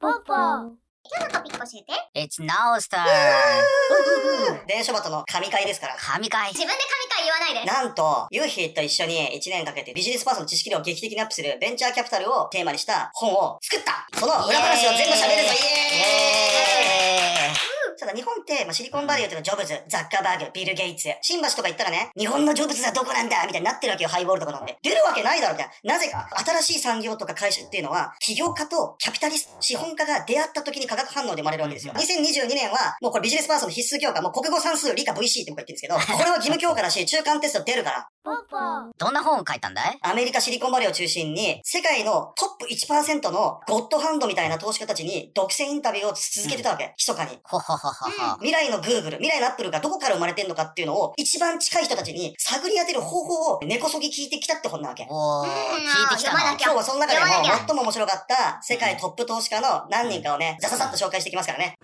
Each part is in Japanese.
ポッポ。今日のトピック教えて。It's now star! 電書バトの神回ですから。神回。自分で神回言わないで。なんと、ユーヒーと一緒に1年かけてビジネスパーソンの知識量を劇的にアップするベンチャーキャピタルをテーマにした本を作った。その裏話を全部喋るぞ。イエーイイエただ日本って、まあ、シリコンバレーっていうのはジョブズ、ザッカーバーグ、ビル・ゲイツ、新橋とか行ったらね、日本のジョブズはどこなんだみたいになってるわけよ、ハイボールとか飲んで。出るわけないだろ、みたいな。なぜか、新しい産業とか会社っていうのは、起業家とキャピタリスト、資本家が出会った時に化学反応で生まれるわけですよ。2022年は、もうこれビジネスパーソンの必須教科、もう国語算数理科 VC って僕は言ってるんですけど、これは義務教科だし、中間テスト出るから。ポッポーどんな本を書いたんだい？アメリカシリコンバレーを中心に、世界のトップ1%のゴッドハンドみたいな投資家たちに独占インタビューを続けてたわけ。密かに。ほほほほほ。未来の Google、未来の Apple がどこから生まれてんのかっていうのを一番近い人たちに探り当てる方法を根こそぎ聞いてきたって本なわけ。おー、うん聞いてきたなきゃ今日はその中でも最も面白かった世界トップ投資家の何人かをね、ザザザッと紹介していきますからね。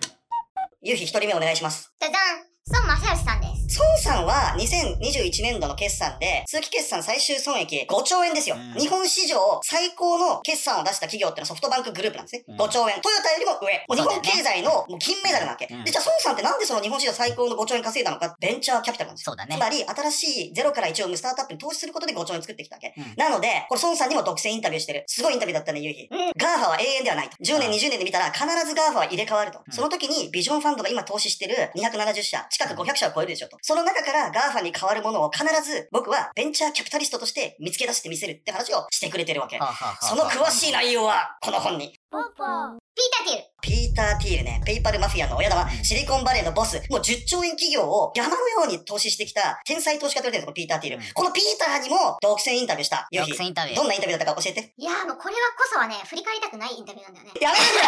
ゆうひ一人目お願いします。じゃじゃん孫正義さんです孫さんは2021年度の決算で、通期決算最終損益5兆円ですよ。うん日本史上最高の決算を出した企業ってのはソフトバンクグループなんですね。うん5兆円。トヨタよりも上。もう日本経済のもう金メダルなわけ。うんで、じゃあ孫さんってなんでその日本史上最高の5兆円稼いだのかベンチャーキャピタルなんですよ。そうだねつ。まり、新しい0から1を生むスタートアップに投資することで5兆円作ってきたわけ。うんなので、これ孫さんにも独占インタビューしてる。すごいインタビューだったね、ゆうひ。GAFAは永遠ではないと。10年、うん20年で見たら必ず GAFAは入れ替わると。うんその時にビジョンファンドが今投資してる270社、近く500社を超えるでしょと。その中から GAFAに変わるものを必ず僕はベンチャーキャピタリストとして見つけ出してみせるって話をしてくれてるわけ。その詳しい内容はこの本に。ポッポピーターティール。ピーター・ティールね、ペイパルマフィアの親玉、シリコンバレーのボス、もう10兆円企業を山のように投資してきた天才投資家と言われてるんですこのピーター・ティール。うん。このピーターにも独占インタビューした。独占インタビュー。どんなインタビューだったか教えて。いやーもうこれはこそはね振り返りたくないインタビューなんだよね。やめてくれ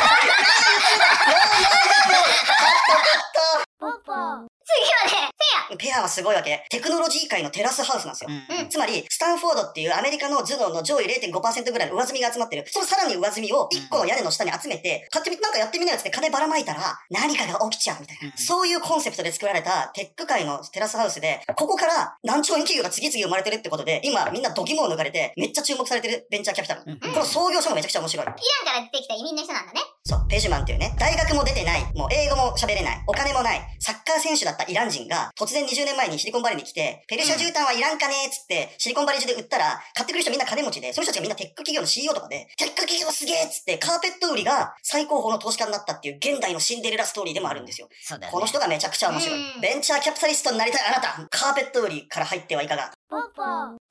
ポッポ次はねペアはすごいわけ。テクノロジー界のテラスハウスなんですよ。うんうんつまり、スタンフォードっていうアメリカの頭脳の上位0.5%ぐらいの上積みが集まってる。そのさらに上積みを1個の屋根の下に集めて、買ってみ、なんかやってみなよって金ばらまいたら、何かが起きちゃうみたいな。うんそういうコンセプトで作られたテック界のテラスハウスで、ここから何兆円企業が次々生まれてるってことで、今みんなドキモを抜かれて、めっちゃ注目されてるベンチャーキャピタル。うんこの創業者もめちゃくちゃ面白い。イランから出てきた移民の人なんだねそう、ペジュマンっていうね、大学も出てない、もう英語も喋れない、お金もない、サッカー選手だったイラン人が、突然20年前にシリコンバレーに来て、ペルシャ絨毯はいらんかねーっつって、シリコンバレー中で売ったら、買ってくる人みんな金持ちで、その人たちがみんなテック企業の CEO とかで、テック企業すげーっつって、カーペット売りが最高峰の投資家になったっていう現代のシンデレラストーリーでもあるんですよ。そうだよね。この人がめちゃくちゃ面白い。うん。ベンチャーキャピタリストになりたいあなた、カーペット売りから入ってはいかが。ポッポ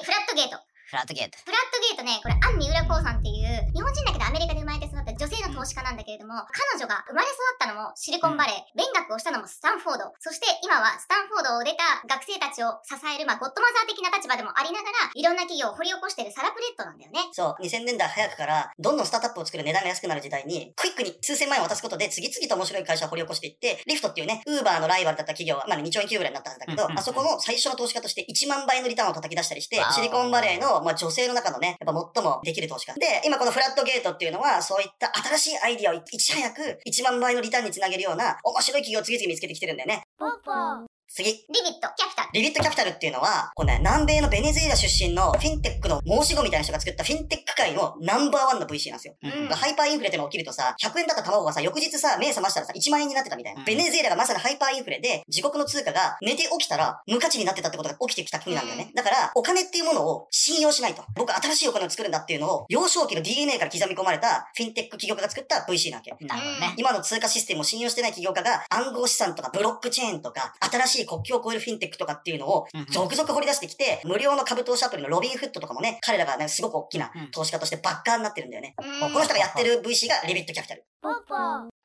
フラットゲートフラットゲート。フラットゲートね、これ、アン・ミウラ・コウさんっていう、日本人だけどアメリカで生まれて育った女性の投資家なんだけれども、彼女が生まれ育ったのもシリコンバレー、勉学をしたのもスタンフォード、そして今はスタンフォードを出た学生たちを支える、まあ、ゴッドマザー的な立場でもありながら、いろんな企業を掘り起こしてるサラプレッドなんだよね。そう、2000年代早くから、どんどんスタートアップを作る値段が安くなる時代に、クイックに数千万円渡すことで、次々と面白い会社を掘り起こしていって、リフトっていうね、ウーバーのライバルだった企業は、まあ2兆円企業ぐらいになったんだけど、あそこの最初の投資家として1万倍のリターンを叩き出したりしてシリコンバレーの、まあ女性の中のね、やっぱ最もできる投資家。で、今このフラットゲートっていうのは、そういった新しいアイディアをいち早く1万倍のリターンにつなげるような、面白い企業を次々見つけてきてるんだよね。ポポ次。リビット、キャピタル。リビットキャピタルっていうのは、こうね、南米のベネズエラ出身のフィンテックの申し子みたいな人が作ったフィンテック界のナンバーワンの VC なんですよ。うんハイパーインフレってのが起きるとさ、100円だった卵がさ、翌日さ、目覚ましたらさ、1万円になってたみたいな。うんベネズエラがまさにハイパーインフレで、自国の通貨が寝て起きたら無価値になってたってことが起きてきた国なんだよね。だから、お金っていうものを信用しないと。僕新しいお金を作るんだっていうのを、幼少期の DNA から刻み込まれたフィンテック起業家が作った VC なわけ。なるほどね。今の通貨システムを信用してない起業家が暗号資産とかブロックチェーンとか新しい国境を越えるフィンテックとかっていうのを続々掘り出してきて、無料の株投資アプリのロビンフッドとかもね、彼らがね、すごく大きな投資家としてバッカーになってるんだよね。うんこの人がやってる VC がリビットキャピタル。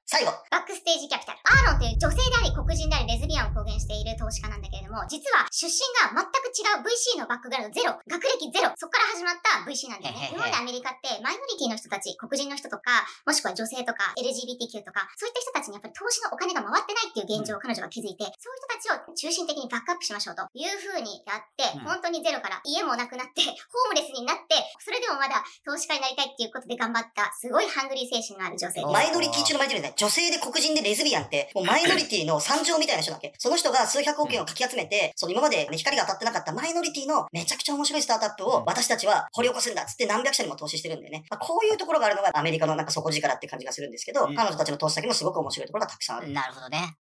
最後。バックステージキャピタル。アーロンという女性であり黒人でありレズビアンを公言している投資家なんだけれども、実は出身が全く違う VC のバックグラウンドゼロ、学歴ゼロ、そこから始まった VC なんだよね。今までアメリカってマイノリティの人たち、黒人の人とか、もしくは女性とか LGBTQ とか、そういった人たちにやっぱり投資のお金が回ってないっていう現状を彼女が気づいて、そういう人たちを中心的にバックアップしましょうという風にやって、うん本当にゼロから家もなくなって、ホームレスになって、それでもまだ投資家になりたいっていうことで頑張った、すごいハングリー精神のある女性です。マイノリティ中のマイノリティね。女性で黒人でレズビアンって、もうマイノリティの三乗みたいな人だっけ？その人が数百億円をかき集めて、その今まで、ね、光が当たってなかったマイノリティのめちゃくちゃ面白いスタートアップを私たちは掘り起こすんだっつって何百社にも投資してるんでね。まあ、こういうところがあるのがアメリカのなんか底力って感じがするんですけど、うん彼女たちの投資先もすごく面白いところがたくさんある。なるほどね。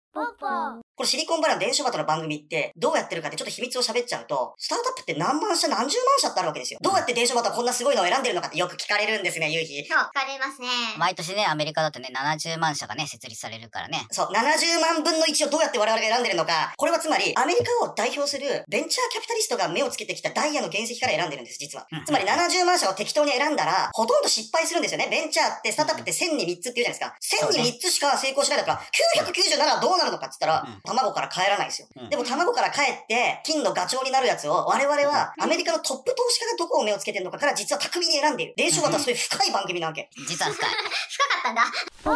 これシリコンバレーの伝書バトの番組ってどうやってるかってちょっと秘密を喋っちゃうと、スタートアップって何万社何十万社ってあるわけですよ。どうやって伝書バトはこんなすごいのを選んでるのかってよく聞かれるんですね、ゆうひ。そう、聞かれますね。毎年ね、アメリカだとね、70万社がね、設立されるからね。そう、70万分の1をどうやって我々が選んでるのか。これはつまり、アメリカを代表するベンチャーキャピタリストが目をつけてきたダイヤの原石から選んでるんです、実はうん。つまり70万社を適当に選んだら、ほとんど失敗するんですよね。ベンチャーって、スタートアップって1000に3つって言うじゃないですか。1000に3つしか成功しないだから、997はどうなるのかって言ったら、うん卵から帰らないですよ。うんでも卵から帰って、金のガチョウになるやつを、我々はアメリカのトップ投資家がどこを目をつけてるのかから実は巧みに選んでいる。電書バトはそういう深い番組なわけ。実は深い。深かったんだ。じ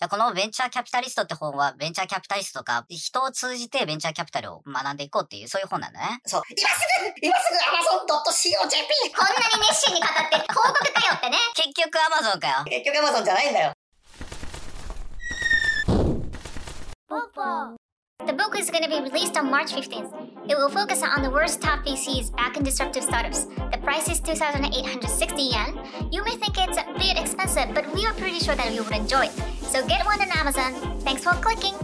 ゃあこのベンチャーキャピタリストって本は、ベンチャーキャピタリストとか、人を通じてベンチャーキャピタルを学んでいこうっていう、そういう本なんだね？そう。今すぐ今すぐ Amazon.co.jp! こんなに熱心に語って広告かよってね。結局アマゾンかよ。結局 Amazon じゃないんだよ。The book is going to be released on March 15th. It will focus on the worst top VCs back in disruptive startups. The price is 2,860 yen. You may think it's a bit expensive, but we are pretty sure that you would enjoy it. So get one on Amazon. Thanks for clicking.